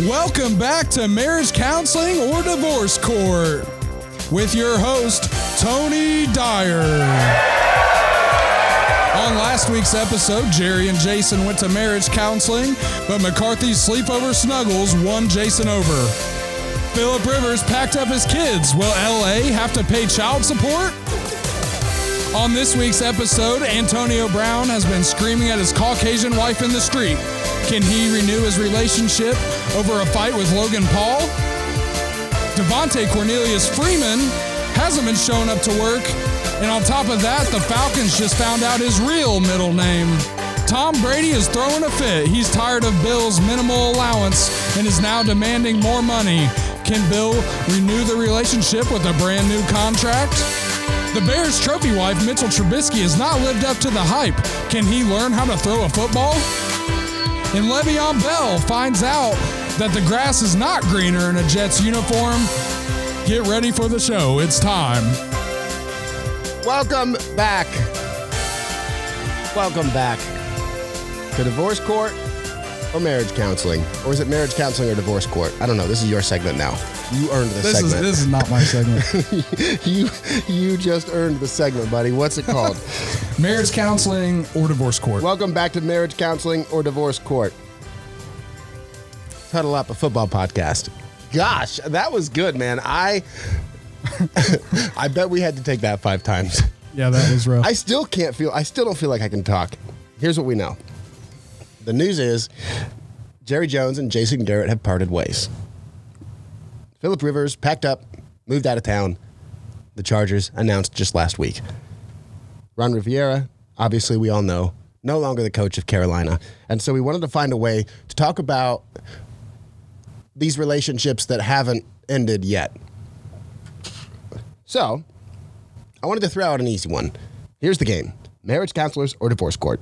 Welcome back to Marriage Counseling or Divorce Court with your host, Tony Dyer. On last week's episode, Jerry and Jason went to marriage counseling, but McCarthy's sleepover snuggles won Jason over. Philip Rivers packed up his kids. Will LA have to pay child support? On this week's episode, Antonio Brown has been screaming at his Caucasian wife in the street. Can he renew his relationship over a fight with Logan Paul? Devonta Cornelius Freeman hasn't been showing up to work. And on top of that, the Falcons just found out his real middle name. Tom Brady is throwing a fit. He's tired of Bill's minimal allowance and is now demanding more money. Can Bill renew the relationship with a brand new contract? The Bears trophy wife, Mitchell Trubisky, has not lived up to the hype. Can he learn how to throw a football? And Le'Veon Bell finds out that the grass is not greener in a Jets uniform. Get ready for the show. It's time. Welcome back. Welcome back to divorce court or marriage counseling. Or is it marriage counseling or divorce court? I don't know. This is your segment now. You earned the This is this is not my segment. you you just earned the segment, buddy. What's it called? Marriage counseling or divorce court. Welcome back to marriage counseling or divorce court. Huddle up a football podcast. Gosh, that was good, man. I I bet we had to take that five times. Yeah, that was rough. I still can't feel. I still don't feel like I can talk. Here's what we know. The news is Jerry Jones and Jason Garrett have parted ways. Philip Rivers packed up, moved out of town. The Chargers announced just last week. Ron Rivera, obviously we all know, no longer the coach of Carolina, and so we wanted to find a way to talk about these relationships that haven't ended yet. So, I wanted to throw out an easy one. Here's the game marriage counselors or divorce court.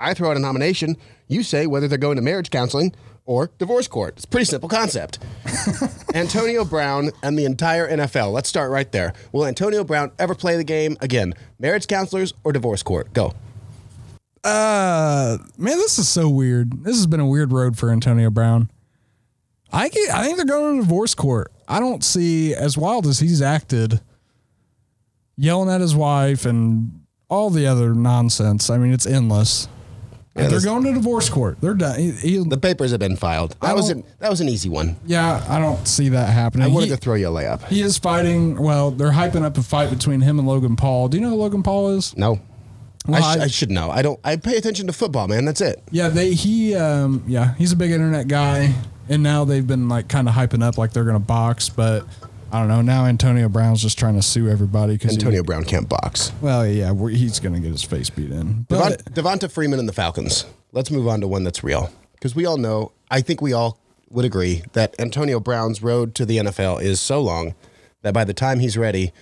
I throw out a nomination. You say whether they're going to marriage counseling or divorce court. It's a pretty simple concept. Antonio Brown and the entire NFL. Let's start right there. Will Antonio Brown ever play the game again? Marriage counselors or divorce court? Go. Uh, man, this is so weird. This has been a weird road for Antonio Brown. I get, I think they're going to divorce court. I don't see as wild as he's acted, yelling at his wife and all the other nonsense. I mean, it's endless. Yeah, they're going to divorce court. They're done. He, he- The papers have been filed. That was an, that was an easy one. yeah, I don't see that happening. I wanted He- to throw you a layup. He is fighting. Well, they're hyping up a fight between him and Logan Paul. Do you know who Logan Paul is? No. Well, I, sh- I- I should know. I don't. I pay attention to football, man. That's it. Yeah, they he um yeah, he's a big internet guy and now they've been like kind of hyping up like they're going to box, but I don't know. Now Antonio Brown's just trying to sue everybody cuz Antonio Brown can't box. Well, yeah, he's going to get his face beat in. But Devon, Devonta Freeman and the Falcons. Let's move on to one that's real. Because we all know, I think we all would agree that Antonio Brown's road to the NFL is so long that by the time he's ready,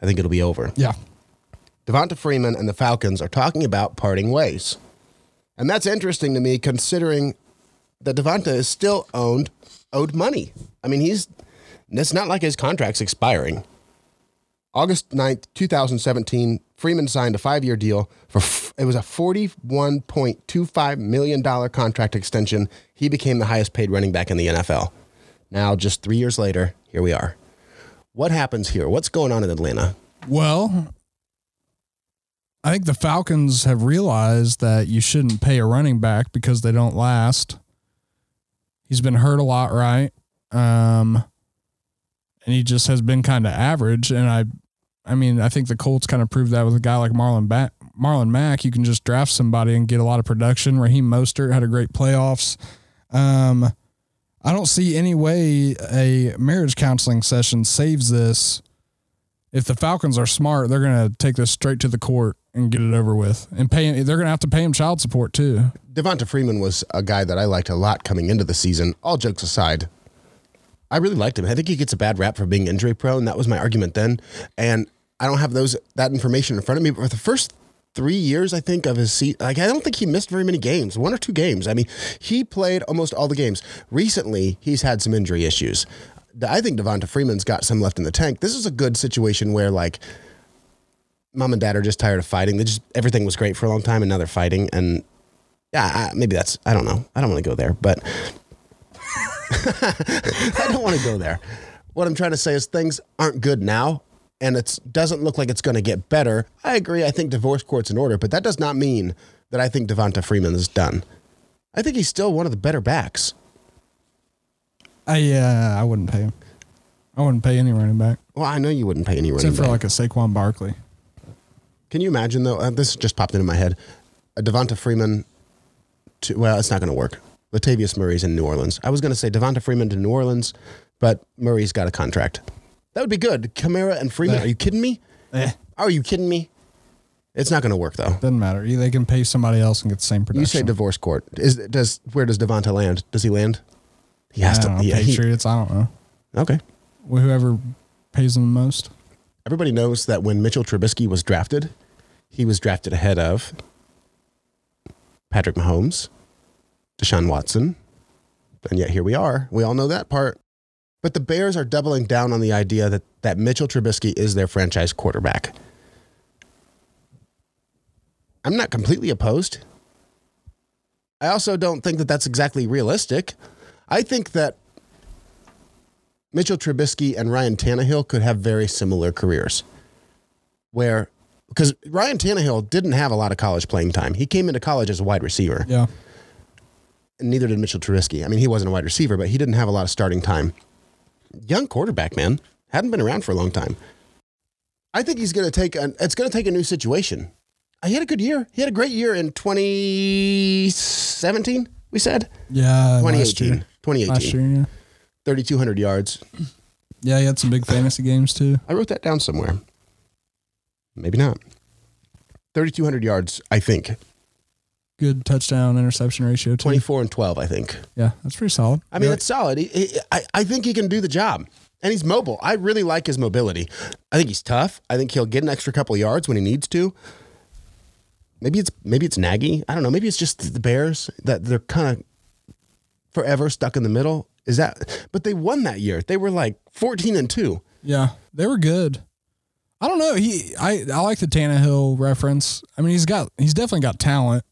I think it'll be over. yeah. Devonta Freeman and the Falcons are talking about parting ways. And that's interesting to me considering that Devonta is still owned owed money. I mean, he's it's not like his contract's expiring. August 9th, 2017, Freeman signed a 5-year deal for f- it was a 41.25 million dollar contract extension. He became the highest paid running back in the NFL. Now, just 3 years later, here we are. What happens here? What's going on in Atlanta? Well, I think the Falcons have realized that you shouldn't pay a running back because they don't last. He's been hurt a lot, right? Um, and he just has been kind of average. And I, I mean, I think the Colts kind of proved that with a guy like Marlon ba- Marlon Mack. You can just draft somebody and get a lot of production. Raheem Mostert had a great playoffs. Um, I don't see any way a marriage counseling session saves this if the Falcons are smart, they're going to take this straight to the court and get it over with, and pay. They're going to have to pay him child support too. Devonta Freeman was a guy that I liked a lot coming into the season. All jokes aside, I really liked him. I think he gets a bad rap for being injury prone. That was my argument then, and I don't have those that information in front of me. But for the first three years, I think of his seat, like I don't think he missed very many games, one or two games. I mean, he played almost all the games. Recently, he's had some injury issues. I think Devonta Freeman's got some left in the tank. This is a good situation where like mom and dad are just tired of fighting. They just everything was great for a long time, and now they're fighting. And yeah, maybe that's I don't know. I don't want to go there, but I don't want to go there. What I'm trying to say is things aren't good now, and it doesn't look like it's going to get better. I agree. I think divorce court's in order, but that does not mean that I think Devonta Freeman is done. I think he's still one of the better backs. I uh, I wouldn't pay him. I wouldn't pay any running back Well, I know you wouldn't pay any running except for back. like a Saquon Barkley. Can you imagine though? Uh, this just popped into my head. A Devonta Freeman. To, well, it's not going to work. Latavius Murray's in New Orleans. I was going to say Devonta Freeman to New Orleans, but Murray's got a contract. That would be good. Kamara and Freeman. Eh. Are you kidding me? Eh, Are you kidding me? It's not going to work though. doesn't matter. They can pay somebody else and get the same production. You say divorce court. Is does where does Devonta land? Does he land? He has I to. know, yeah, he- Patriots. I don't know. okay. Whoever pays them the most. Everybody knows that when Mitchell Trubisky was drafted, he was drafted ahead of Patrick Mahomes, Deshaun Watson, and yet here we are. We all know that part. But the Bears are doubling down on the idea that, that Mitchell Trubisky is their franchise quarterback. I'm not completely opposed. I also don't think that that's exactly realistic. I think that Mitchell Trubisky and Ryan Tannehill could have very similar careers. Where, because Ryan Tannehill didn't have a lot of college playing time. He came into college as a wide receiver, Yeah. Neither did Mitchell Trubisky. I mean, he wasn't a wide receiver, but he didn't have a lot of starting time. Young quarterback, man. Hadn't been around for a long time. I think he's going to take an, it's going to take a new situation. Uh, He had a good year. He had a great year in 2017, we said? Yeah. last 2018. year. 2018. Last year, yeah. 3,200 yards. Yeah, he had some big fantasy games too. I wrote that down somewhere. Maybe not. 3,200 yards, I think. Good touchdown interception ratio too. 24 and 12, I think. Yeah, that's pretty solid. I mean, Yeah. it's solid. He, he, I, I think he can do the job. And he's mobile. I really like his mobility. I think he's tough. I think he'll get an extra couple yards when he needs to. Maybe it's maybe it's Nagy. I don't know. Maybe it's just the Bears that they're kind of forever stuck in the middle. Is that? But they won that year. They were like 14 and two. Yeah, they were good. I don't know. He, I, I like the Tannehill reference. I mean, he's got, he's definitely got talent.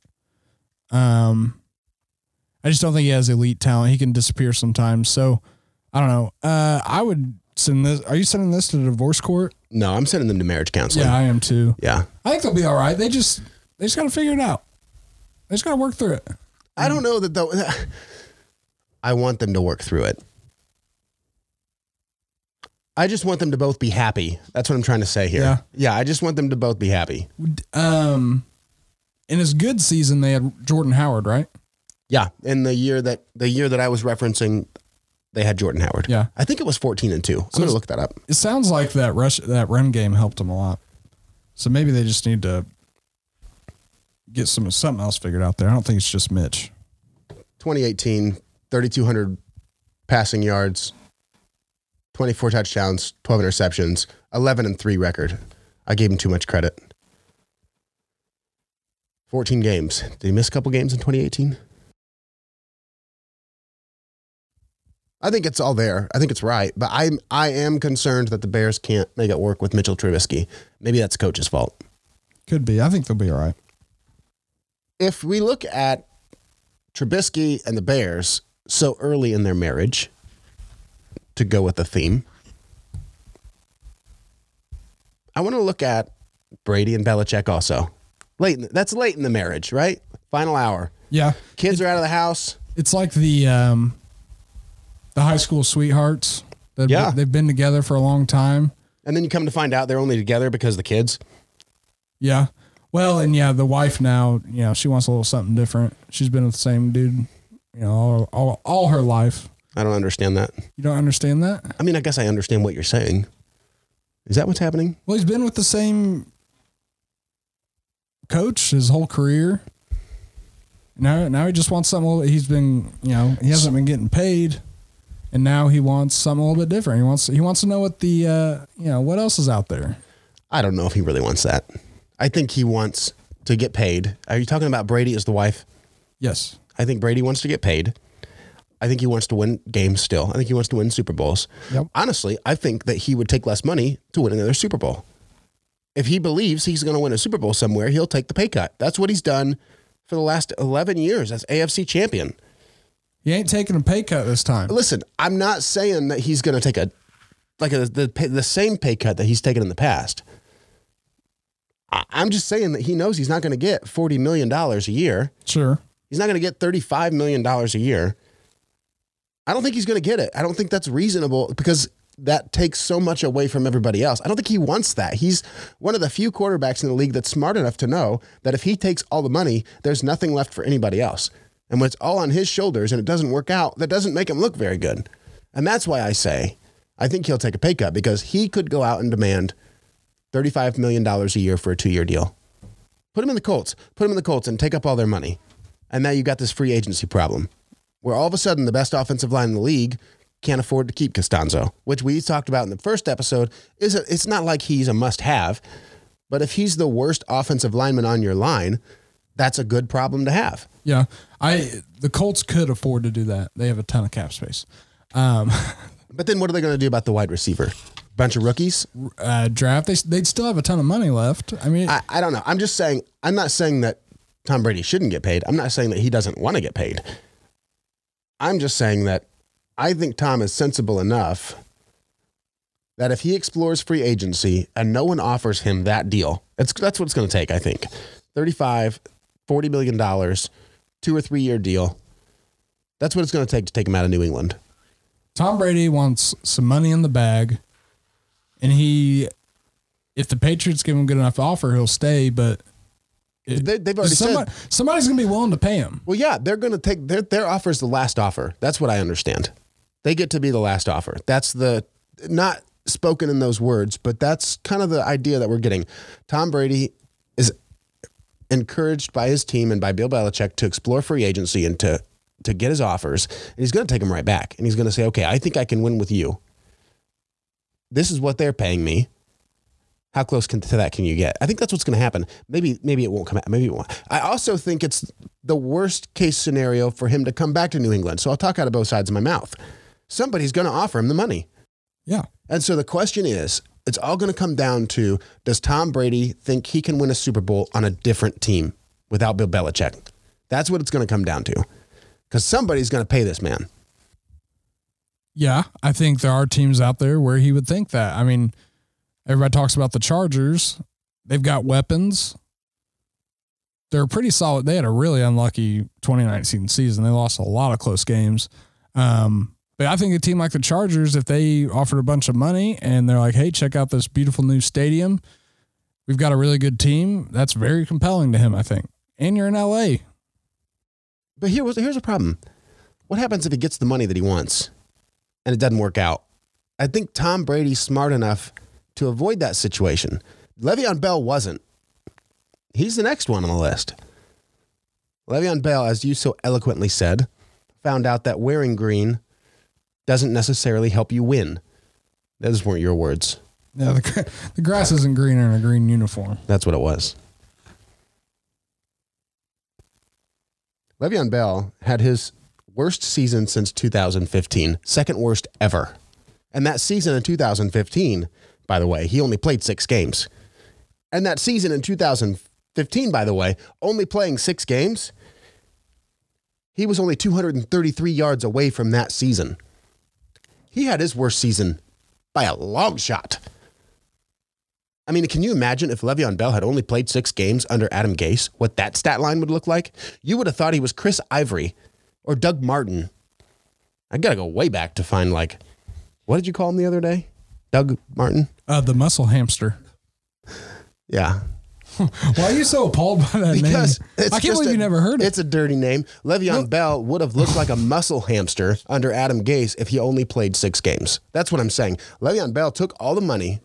Um, I just don't think he has elite talent. He can disappear sometimes. So, I don't know. Uh, I would send this. Are you sending this to the divorce court? No, I'm sending them to marriage counseling. Yeah, I am too. yeah. I think they'll be all right. They just, they just got to figure it out. They just got to work through it. I don't know that though. I want them to work through it. I just want them to both be happy. That's what I'm trying to say here. Yeah. Yeah, I just want them to both be happy. Um, in his good season, they had Jordan Howard, right? Yeah. In the year that the year that I was referencing, they had Jordan Howard. Yeah. I think it was 14 and 2. I'm going to look that up. It sounds like that rush, that run game helped them a lot. So maybe they just need to get some something else figured out there. I don't think it's just Mitch. 2018, 3200 passing yards, 24 touchdowns, 12 interceptions, 11 and 3 record. I gave him too much credit. 14 games. Did he miss a couple games in 2018? I think it's all there. I think it's right, but I'm I am concerned that the Bears can't make it work with Mitchell Trubisky. Maybe that's coach's fault. Could be. I think they'll be all right. if we look at Trubisky and the Bears so early in their marriage, to go with the theme, I want to look at Brady and Belichick also. Late, in that's late in the marriage, right? Final hour. Yeah, Kids are out of the house. it's like the um, the high school sweethearts. That Yeah. they've been together for a long time. And then you come to find out they're only together because of the kids. Yeah. Well, and yeah, the wife now, you know, she wants a little something different. She's been with the same dude, you know, all all, all her life. I don't understand that. You don't understand that? I mean, I guess I understand what you're saying. Is that what's happening? Well, he's been with the same coach his whole career. Now, now he just wants something. a little- He's been, you know, he hasn't been getting paid, and now he wants something a little bit different. He wants, he wants to know what the, uh, you know, what else is out there. I don't know if he really wants that. I think he wants to get paid. Are you talking about Brady as the wife? Yes. I think Brady wants to get paid. I think he wants to win games still. I think he wants to win Super Bowls. Yep. Honestly, I think that he would take less money to win another Super Bowl. If he believes he's going to win a Super Bowl somewhere, he'll take the pay cut. That's what he's done for the last 11 years as AFC champion. He ain't taking a pay cut this time. Listen, I'm not saying that he's going to take a like a, the the same pay cut that he's taken in the past. I'm just saying that he knows he's not going to get forty million dollars a year. Sure. He's not going to get thirty-five million dollars a year. I don't think he's going to get it. I don't think that's reasonable because that takes so much away from everybody else. I don't think he wants that. He's one of the few quarterbacks in the league that's smart enough to know that if he takes all the money, there's nothing left for anybody else. And when it's all on his shoulders and it doesn't work out, that doesn't make him look very good. And that's why I say I think he'll take a pay cut because he could go out and demand $35 million a year for a two year deal. Put him in the Colts. Put him in the Colts and take up all their money. And now you got this free agency problem where all of a sudden the best offensive line in the league can't afford to keep Castonzo, which we talked about in the first episode. Is it's not like he's a must have, but if he's the worst offensive lineman on your line, that's a good problem to have. Yeah. I the Colts could afford to do that. They have a ton of cap space. Um, But then what are they going to do about the wide receiver? Bunch of rookies? uh, draft they they'd still have a ton of money left. I mean, I, I don't know. I'm just saying, I'm not saying that Tom Brady shouldn't get paid. I'm not saying that he doesn't want to get paid. I'm just saying that I think Tom is sensible enough that if he explores free agency and no one offers him that deal, it's, that's what it's going to take, I think. 35, 40 million dollars, two or three year deal. That's what it's going to take to take him out of New England. Tom Brady wants some money in the bag, and he, if the Patriots give him a good enough offer, he'll stay. But They, they've already said somebody's gonna be willing to pay him. Well, yeah, they're going to take their their offer is the last offer. That's what I understand. They get to be the last offer. That's the not spoken in those words, but that's kind of the idea that we're getting. Tom Brady is encouraged by his team and by Bill Belichick to explore free agency and to to get his offers, and he's going to take them right back. And he's going to say, "Okay, I think I can win with you. This is what they're paying me. How close can, to that can you get? I think that's what's going to happen. Maybe maybe it won't come out. Maybe it won't. I also think it's the worst case scenario for him to come back to New England. So I'll talk out of both sides of my mouth. Somebody's going to offer him the money. Yeah, And so the question is, it's all going to come down to does Tom Brady think he can win a Super Bowl on a different team without Bill Belichick? That's what it's going to come down to. Because somebody's going to pay this man. yeah. I think there are teams out there where he would think that. I mean, everybody talks about the Chargers. They've got weapons. They're pretty solid. They had a really unlucky 2019 season. They lost a lot of close games. Um, but I think a team like the Chargers, if they offered a bunch of money and they're like, hey, check out this beautiful new stadium, we've got a really good team, that's very compelling to him, I think. And you're in LA. But here was here's a problem. What happens if he gets the money that he wants and it doesn't work out? I think Tom Brady's smart enough to avoid that situation. Le'Veon Bell wasn't. He's the next one on the list. Le'Veon Bell, as you so eloquently said, found out that wearing green doesn't necessarily help you win. Those weren't your words. Yeah, the, the grass isn't greener in a green uniform. That's what it was. Le'Veon Bell had his worst season since 2015, second worst ever. And that season in 2015, by the way, he only played six games. And that season in 2015, by the way, only playing six games, he was only 233 yards away from that season. He had his worst season by a long shot. I mean, can you imagine if Le'Veon Bell had only played six games under Adam Gase, what that stat line would look like? You would have thought he was Chris Ivory or Doug Martin. I got to go way back to find, like, what did you call him the other day? Doug Martin? Uh, the muscle hamster. Yeah. Why are you so appalled by that Because name? I can't believe a- you never heard it. It's a dirty name. Le'Veon Bell would have looked like a muscle hamster under Adam Gase if he only played six games. That's what I'm saying. Le'Veon Bell took all the money,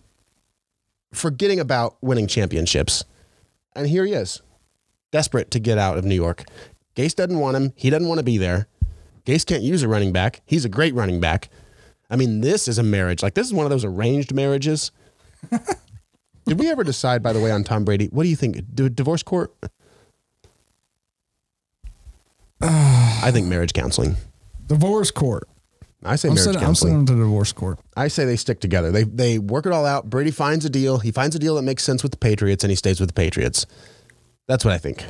forgetting about winning championships, and here he is, desperate to get out of New York. Gase doesn't want him. He doesn't want to be there. Gase can't use a running back. He's a great running back. I mean, this is a marriage. Like this is one of those arranged marriages. Did we ever decide, by the way, on Tom Brady? What do you think? Do divorce court? I think marriage counseling. divorce court. I say I'm marriage sending, I'm counseling. sending them to divorce court. I say they stick together. They they work it all out. Brady finds a deal. He finds a deal that makes sense with the Patriots, and he stays with the Patriots. That's what I think.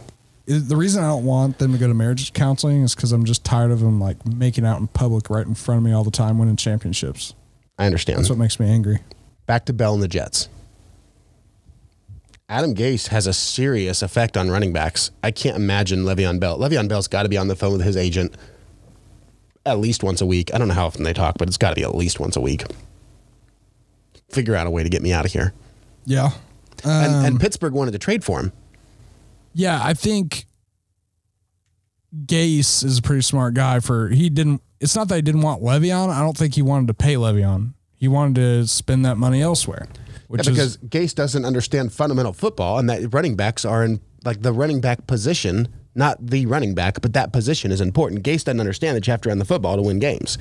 the reason I don't want them to go to marriage counseling is because I'm just tired of them like making out in public right in front of me all the time, winning championships. I understand. That's what makes me angry. Back to Bell and the Jets. Adam Gase has a serious effect on running backs. I can't imagine Le'Veon Bell. Le'Veon Bell's got to be on the phone with his agent at least once a week. I don't know how often they talk, but it's got to be at least once a week. Figure out a way to get me out of here. Yeah. And, Um, and Pittsburgh wanted to trade for him. Yeah, I think Gase is a pretty smart guy for he didn't it's not that he didn't want Le'Veon. I don't think he wanted to pay Le'Veon. He wanted to spend that money elsewhere. Which Yeah, because is Gase doesn't understand fundamental football, and that running backs are in like the running back position, not the running back, but that position is important. Gase doesn't understand that you have to run the football to win games.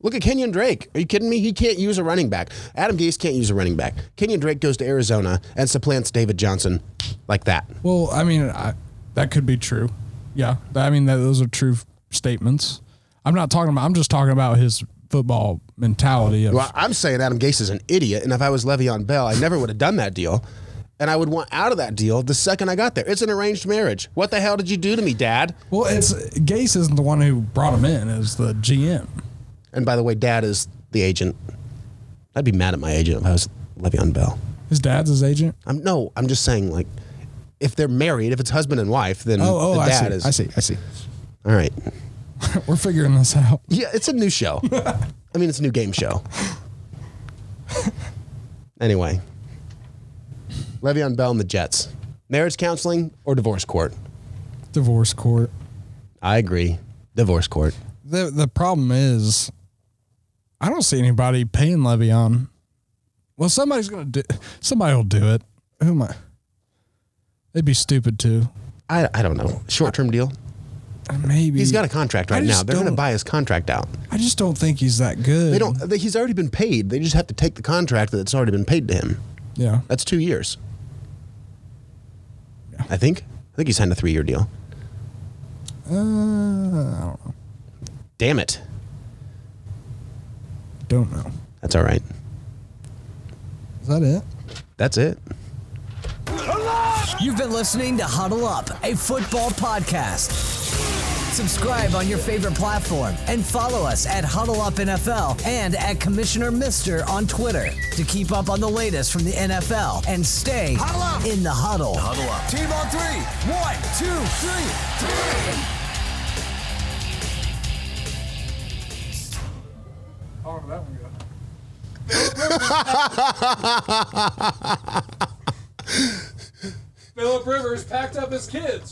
Look at Kenyan Drake. Are you kidding me? He can't use a running back. Adam Gase can't use a running back. Kenyan Drake goes to Arizona and supplants David Johnson like that. well, I mean, I, that could be true. Yeah, I mean, that, those are true statements. I'm not talking about. I'm just talking about his football mentality. Of, Well, I'm saying Adam Gase is an idiot, and if I was Le'Veon Bell, I never would have done that deal. And I would want out of that deal the second I got there. It's an arranged marriage. What the hell did you do to me, Dad? well, it's Gase isn't the one who brought him in. Is the GM. And by the way, Dad is the agent. I'd be mad at my agent if I was Le'Veon Bell. His dad's his agent. I'm no, I'm just saying like, if they're married, if it's husband and wife, then Oh, oh, the I dad see. is. I see. I see. All right. We're figuring this out. Yeah, it's a new show. I mean, it's a new game show. anyway, Le'Veon Bell and the Jets. Marriage counseling or divorce court? Divorce court. I agree. Divorce court. The the problem is, I don't see anybody paying Le'Veon. Well, somebody's gonna do. Somebody will do it. Who am I? They'd be stupid too. I, I don't know. Short term deal. Maybe He's got a contract right now. They're going to buy his contract out. I just don't think he's that good. They don't. They, he's already been paid. They just have to take the contract that's already been paid to him. Yeah. That's two years. I think. I think he signed a three year deal. Uh, I don't know. Damn it. Don't know. That's all right. Is that it? That's it. You've been listening to Huddle Up, a football podcast. Subscribe on your favorite platform and follow us at Huddle Up NFL and at Commissioner Mister on Twitter to keep up on the latest from the NFL and stay in the huddle. Huddle up. Team on three. One, two, three. Oh, that one go? Philip Rivers packed up his kids.